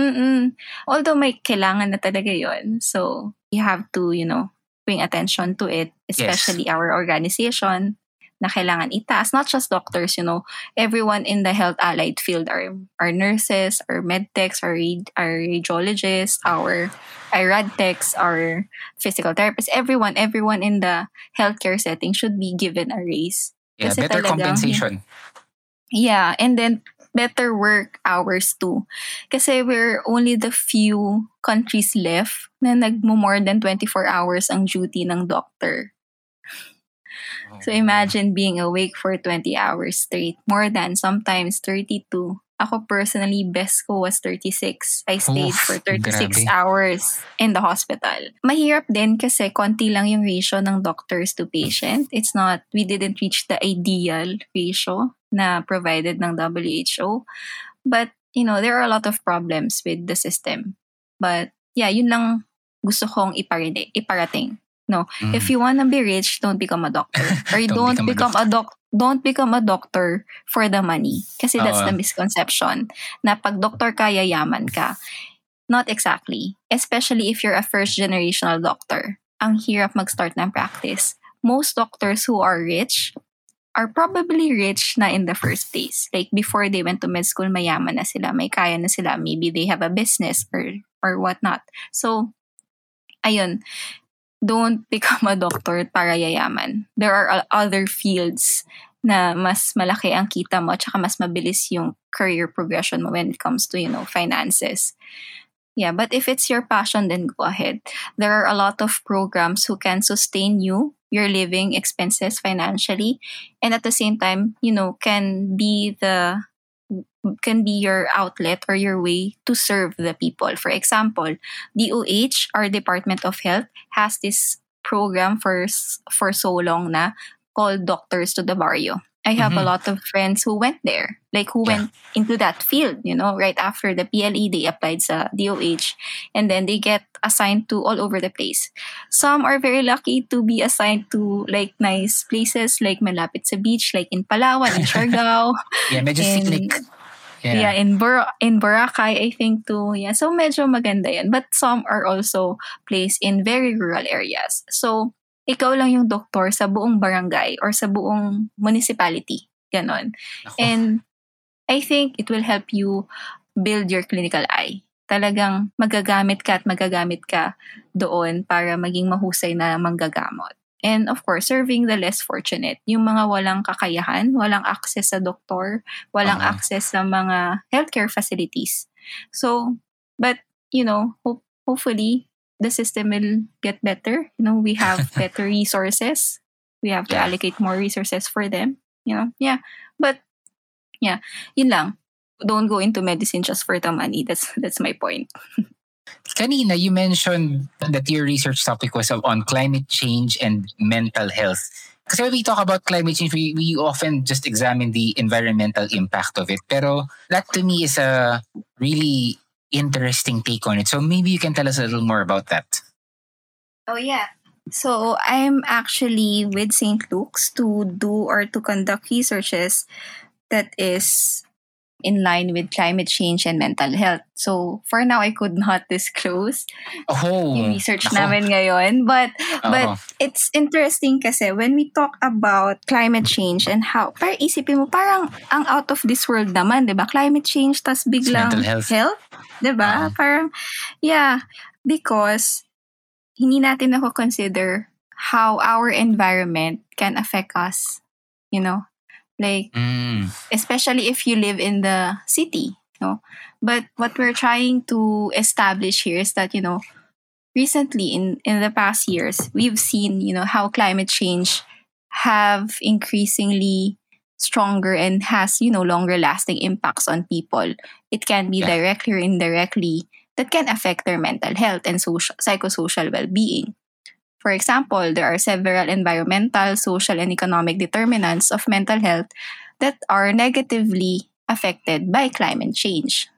mm although may kailangan na talaga yon So, you have to, you know, bring attention to it, especially our organization na kailangan itaas. Not just doctors, you know, everyone in the health allied field, our, our nurses, our medtechs, our, rad- our radiologists, our, our radtechs, our physical therapists, everyone, everyone in the healthcare setting should be given a raise. yeah, kasi better talagang- compensation. Yeah, and then better work hours too. Kasi we're only the few countries left na nagmo more than 24 hours ang duty ng doctor. So imagine being awake for 20 hours straight. More than sometimes 32. Ako personally, best ko was 36. I stayed Oof, for 36 grabe. hours in the hospital. Mahirap din kasi konti lang yung ratio ng doctors to patient. It's not, we didn't reach the ideal ratio na provided ng WHO. But, you know, there are a lot of problems with the system. But, yeah, yun lang gusto kong iparide, iparating. Mm. If you wanna be rich, don't become a doctor. Or Don't don't, become become, a a doc don't become a doctor for the money. Kasi that's Oo. the misconception. Na pag doctor ka, yayaman ka. Not exactly. Especially if you're a first generational doctor. Ang hirap mag-start ng practice. Most doctors who are rich are probably rich na in the first place. Like before they went to med school, mayaman na sila, may kaya na sila. Maybe they have a business or or whatnot. So, ayun, don't become a doctor para yayaman. There are other fields na mas malaki ang kita mo at mas mabilis yung career progression mo when it comes to, you know, finances. Yeah, but if it's your passion, then go ahead. There are a lot of programs who can sustain you, your living expenses financially, and at the same time, you know, can be the can be your outlet or your way to serve the people. For example, DOH, our Department of Health, has this program for for so long na called Doctors to the Barrio. I have a Mhm. lot of friends who went there, like who Yeah. went into that field, you know, right after the PLE, they applied sa DOH and then they get assigned to all over the place. Some are very lucky to be assigned to like nice places like malapit sa beach, like in Palawan, in Siargao. Yeah, medyo scenic. Yeah, in Bur- in Boracay, I think too. Yeah, so medyo maganda yan. But some are also placed in very rural areas. So, ikaw lang yung doktor sa buong barangay or sa buong municipality. Ganon. Ako. And I think it will help you build your clinical eye. Talagang magagamit ka at magagamit ka doon para maging mahusay na manggagamot. And of course, serving the less fortunate. Yung mga walang kakayahan, walang access sa doktor, walang Oo. access sa mga healthcare facilities. So, but, you know, hope, hopefully, the system will get better. You know, we have better resources. We have to Yeah. allocate more resources for them. You know, yeah. But, yeah, yun lang. Don't go into medicine just for the money. That's that's my point. Kanina, you mentioned that your research topic was on climate change and mental health. Kasi when we talk about climate change, we, we often just examine the environmental impact of it. Pero that to me is a really interesting take on it. So maybe you can tell us a little more about that. Oh, yeah. So I'm actually with St. Luke's to do or to conduct researches that is in line with climate change and mental health. So for now, I could not disclose oh, yung research ako. namin ngayon. But oh. but it's interesting kasi when we talk about climate change and how, parang isipin mo, parang ang out of this world naman, di ba? Climate change, tas biglang mental health. health di ba? Uh-huh. Parang, yeah, because hindi natin ako consider how our environment can affect us, you know? Like, mm. especially if you live in the city, you know. But what we're trying to establish here is that, you know, recently in, in the past years, we've seen, you know, how climate change have increasingly stronger and has, you know, longer lasting impacts on people. It can be yeah. directly or indirectly that can affect their mental health and social, psychosocial well-being. For example, there are several environmental, social, and economic determinants of mental health that are negatively affected by climate change.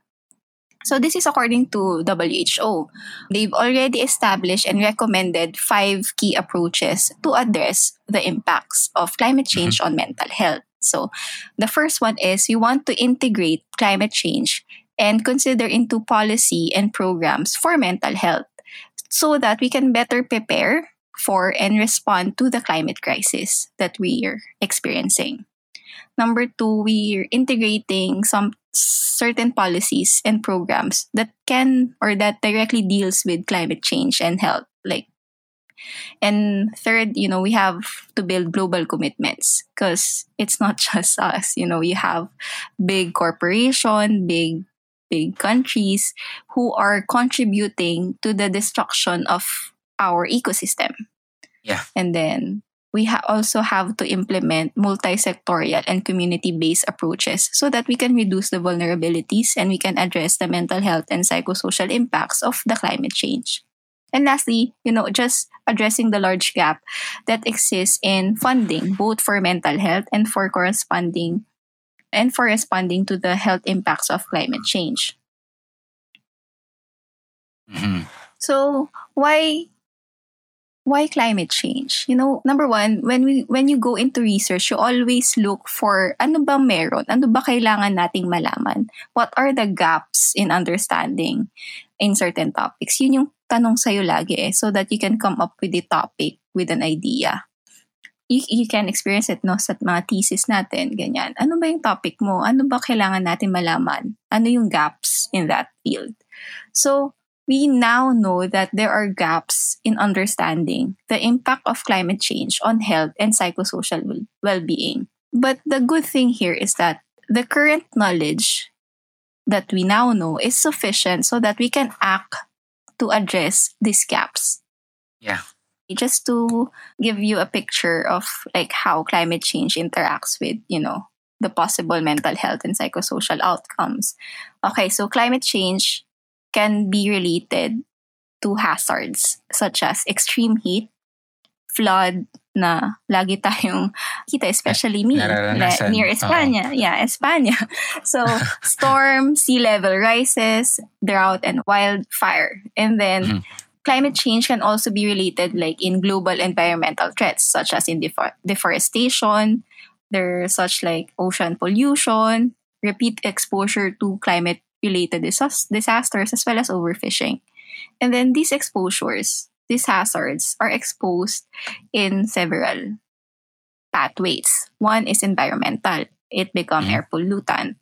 So, this is according to WHO. They've already established and recommended five key approaches to address the impacts of climate mm-hmm. change mm-hmm. on mental health. So, the first one is you want to integrate climate change and consider into policy and programs for mental health so that we can better prepare for and respond to the climate crisis that we're experiencing. Number two, we're integrating some certain policies and programs that can or that directly deals with climate change and health. Like, and third, you know, we have to build global commitments because it's not just us. You know, you have big corporation, big big countries who are contributing to the destruction of our ecosystem. Yeah. And then we ha- also have to implement multi-sectorial and community-based approaches so that we can reduce the vulnerabilities and we can address the mental health and psychosocial impacts of the climate change. And lastly, you know, just addressing the large gap that exists in funding both for mental health and for corresponding and for responding to the health impacts of climate change. Mm-hmm. So, why why climate change? You know, number one, when we when you go into research, you always look for ano ba meron? Ano ba kailangan nating malaman? What are the gaps in understanding in certain topics? Yun yung tanong sa'yo lagi eh, so that you can come up with a topic with an idea. You, you can experience it no sa mga thesis natin, ganyan. Ano ba yung topic mo? Ano ba kailangan natin malaman? Ano yung gaps in that field? So, we now know that there are gaps in understanding the impact of climate change on health and psychosocial well being. But the good thing here is that the current knowledge that we now know is sufficient so that we can act to address these gaps. Yeah. Just to give you a picture of like how climate change interacts with, you know, the possible mental health and psychosocial outcomes. Okay, so climate change can be related to hazards such as extreme heat, flood na lagi tayong kita, especially me, near Espanya. Uh-oh. Yeah, Espanya. So, storm, sea level rises, drought, and wildfire. And then, mm-hmm. climate change can also be related like in global environmental threats such as in defor- deforestation, there's such like ocean pollution, repeat exposure to climate related dis- disasters as well as overfishing. And then these exposures, these hazards are exposed in several pathways. One is environmental. It become mm-hmm. air pollutant.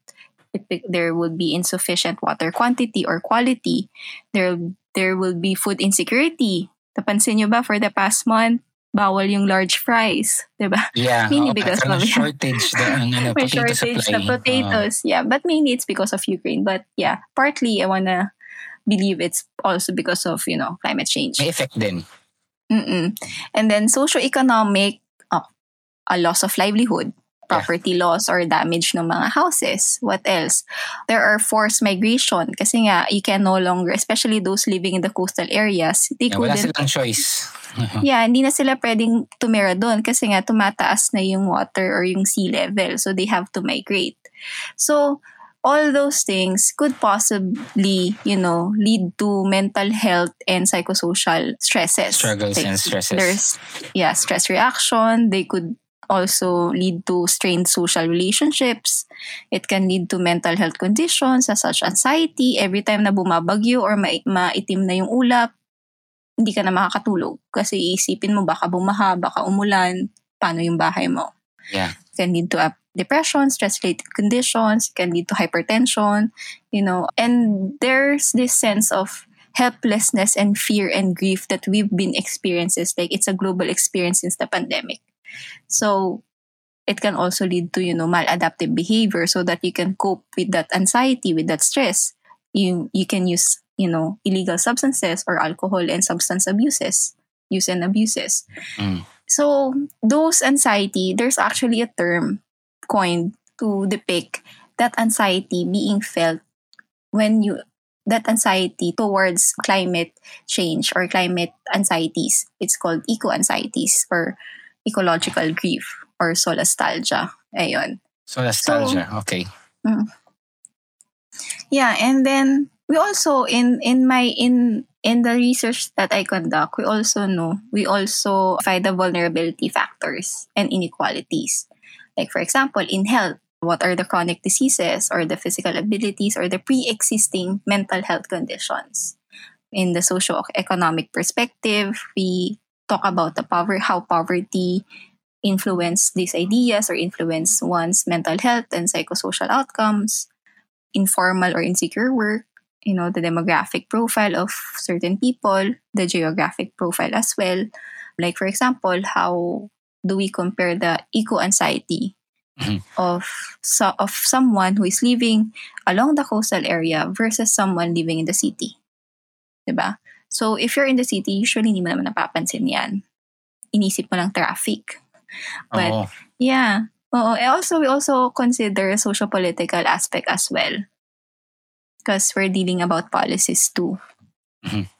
It be- there would be insufficient water quantity or quality. There there will be food insecurity. Napansin nyo ba for the past month, bawal yung large fries, 'di ba? Yeah. Mainly because of shortage the ano, may shortage supply. the potatoes. Uh, yeah, but mainly it's because of Ukraine. But yeah, partly I wanna believe it's also because of you know climate change. May effect din. Mm-mm. And then socio-economic, oh, a loss of livelihood. property loss or damage ng mga houses. What else? There are forced migration kasi nga you can no longer, especially those living in the coastal areas, they Yeah, wala couldn't silang choice. Yeah, hindi na sila pwedeng tumira doon kasi nga tumataas na yung water or yung sea level. So they have to migrate. So all those things could possibly, you know, lead to mental health and psychosocial stresses. Struggles and stresses. There's yeah, stress reaction. They could also lead to strained social relationships. It can lead to mental health conditions such as anxiety. Every time na bumabagyo or ma- maitim na yung ulap, hindi ka na makakatulog kasi iisipin mo baka bumaha, baka umulan, paano yung bahay mo. Yeah. It can lead to uh, depression, stress-related conditions, it can lead to hypertension, you know, and there's this sense of helplessness and fear and grief that we've been experiences like it's a global experience since the pandemic. So it can also lead to, you know, maladaptive behavior so that you can cope with that anxiety, with that stress. You you can use, you know, illegal substances or alcohol and substance abuses, use and abuses. Mm. So those anxiety, there's actually a term coined to depict that anxiety being felt when you that anxiety towards climate change or climate anxieties. It's called eco anxieties or ecological grief or solastalgia. Ayun. So nostalgia. okay. Yeah, and then we also in in my in in the research that I conduct, we also know we also find the vulnerability factors and inequalities. Like for example, in health, what are the chronic diseases or the physical abilities or the pre-existing mental health conditions? In the socio-economic perspective, we talk about the power how poverty influence these ideas or influence one's mental health and psychosocial outcomes informal or insecure work, you know, the demographic profile of certain people, the geographic profile as well. Like, for example, how do we compare the eco anxiety Mhm. of so, of someone who is living along the coastal area versus someone living in the city? Diba? So, if you're in the city, usually hindi mo naman napapansin yan. Inisip mo lang traffic. But Oo. yeah. Oo. And also, we also consider social political aspect as well. Because we're dealing about policies too. Mhm.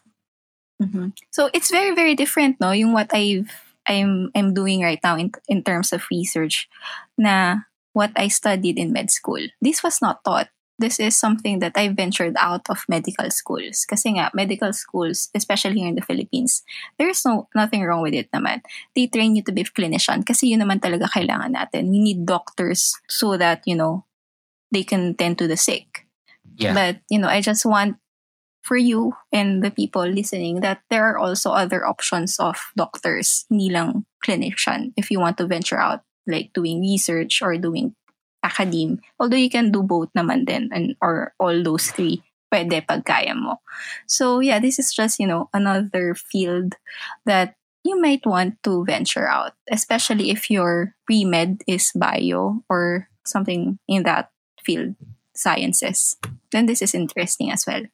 Mhm. So it's very, very different, no? Yung what I've I'm I'm doing right now in in terms of research na what I studied in med school. This was not taught. This is something that I ventured out of medical schools. Kasi nga, medical schools, especially here in the Philippines, there's no nothing wrong with it naman. They train you to be a clinician kasi yun naman talaga kailangan natin. We need doctors so that, you know, they can tend to the sick. Yeah. But, you know, I just want for you and the people listening that there are also other options of doctors, hindi lang clinician, if you want to venture out, like doing research or doing academe. Although you can do both naman din, and, or all those three, pwede pag kaya mo. So yeah, this is just, you know, another field that you might want to venture out, especially if your pre-med is bio or something in that field, sciences. Then this is interesting as well.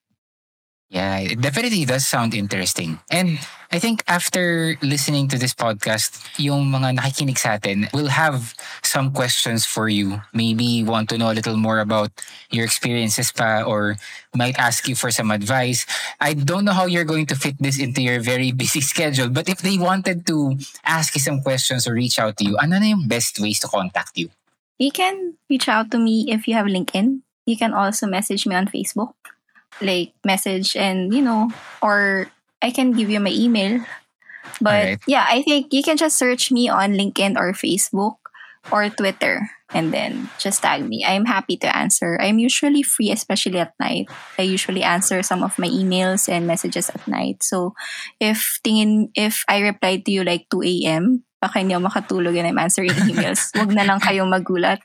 Yeah, it definitely does sound interesting. And I think after listening to this podcast, yung mga nakikinig sa atin will have some questions for you. Maybe want to know a little more about your experiences pa or might ask you for some advice. I don't know how you're going to fit this into your very busy schedule, but if they wanted to ask you some questions or reach out to you, ano na yung best ways to contact you? You can reach out to me if you have LinkedIn. You can also message me on Facebook. Like message and you know, or I can give you my email. But Alright. yeah, I think you can just search me on LinkedIn or Facebook or Twitter and then just tag me. I'm happy to answer. I'm usually free, especially at night. I usually answer some of my emails and messages at night. So if tingin if I reply to you like 2 a.m., baka hindi ako makatulog and I'm answering emails. Wag na lang kayong magulat.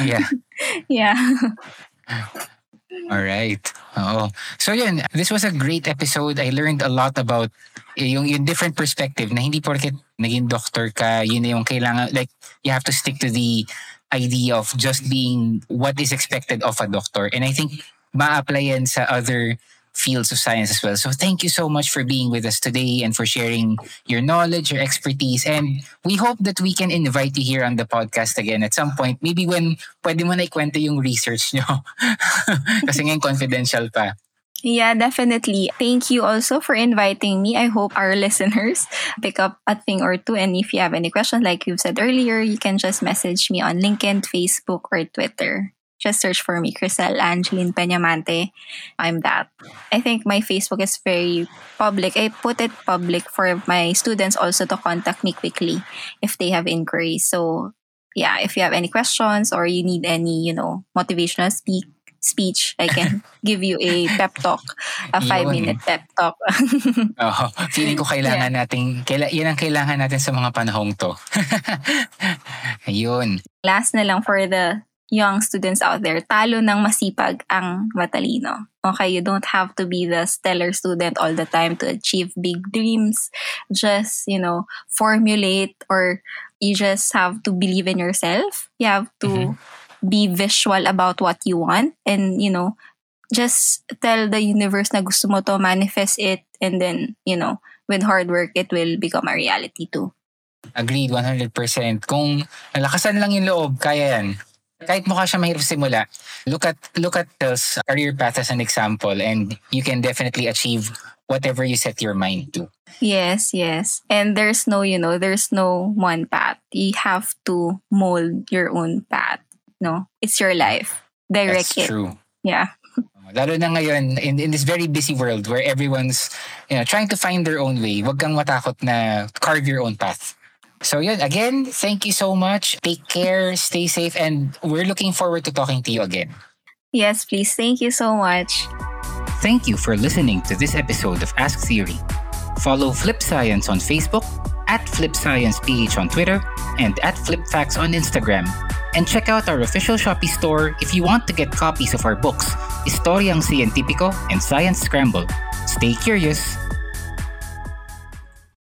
Yeah. yeah. All right. Oo. So yun, this was a great episode. I learned a lot about eh, yung, yung different perspective na hindi porket naging doctor ka, yun na yung kailangan, like, you have to stick to the idea of just being what is expected of a doctor. And I think ma-apply yan sa other fields of science as well. So thank you so much for being with us today and for sharing your knowledge, your expertise. And we hope that we can invite you here on the podcast again at some point. Maybe when pwede mo na ikwento yung research nyo. Kasi ngayon confidential pa. Yeah, definitely. Thank you also for inviting me. I hope our listeners pick up a thing or two. And if you have any questions, like you've said earlier, you can just message me on LinkedIn, Facebook, or Twitter. Just search for me, Crisel Angeline Peñamante. I'm that. I think my Facebook is very public. I put it public for my students also to contact me quickly if they have inquiries. So yeah, if you have any questions or you need any, you know, motivational speak speech, I can give you a pep talk, a five-minute pep talk. oh, feeling ko kailangan yeah. nating, kaila, yan ang kailangan natin sa mga panahong to. Ayun. Last na lang for the young students out there, talo ng masipag ang matalino. Okay, you don't have to be the stellar student all the time to achieve big dreams. Just, you know, formulate or you just have to believe in yourself. You have to mm-hmm. be visual about what you want and, you know, just tell the universe na gusto mo to, manifest it, and then, you know, with hard work, it will become a reality too. Agreed, 100%. Kung nalakasan lang yung loob, kaya yan. Kahit mukha siya mahirap simula, look at look at this career path as an example and you can definitely achieve whatever you set your mind to. Yes, yes. And there's no, you know, there's no one path. You have to mold your own path. No, it's your life. Direct That's it. true. Yeah. Lalo na ngayon, in, in this very busy world where everyone's you know, trying to find their own way, wag kang matakot na carve your own path. So yun, again, thank you so much. Take care, stay safe, and we're looking forward to talking to you again. Yes, please. Thank you so much. Thank you for listening to this episode of Ask Theory. Follow Flip Science on Facebook, at Flip Science PH on Twitter, and at Flip Facts on Instagram. And check out our official Shopee store if you want to get copies of our books, Historiang Científico and Science Scramble. Stay curious.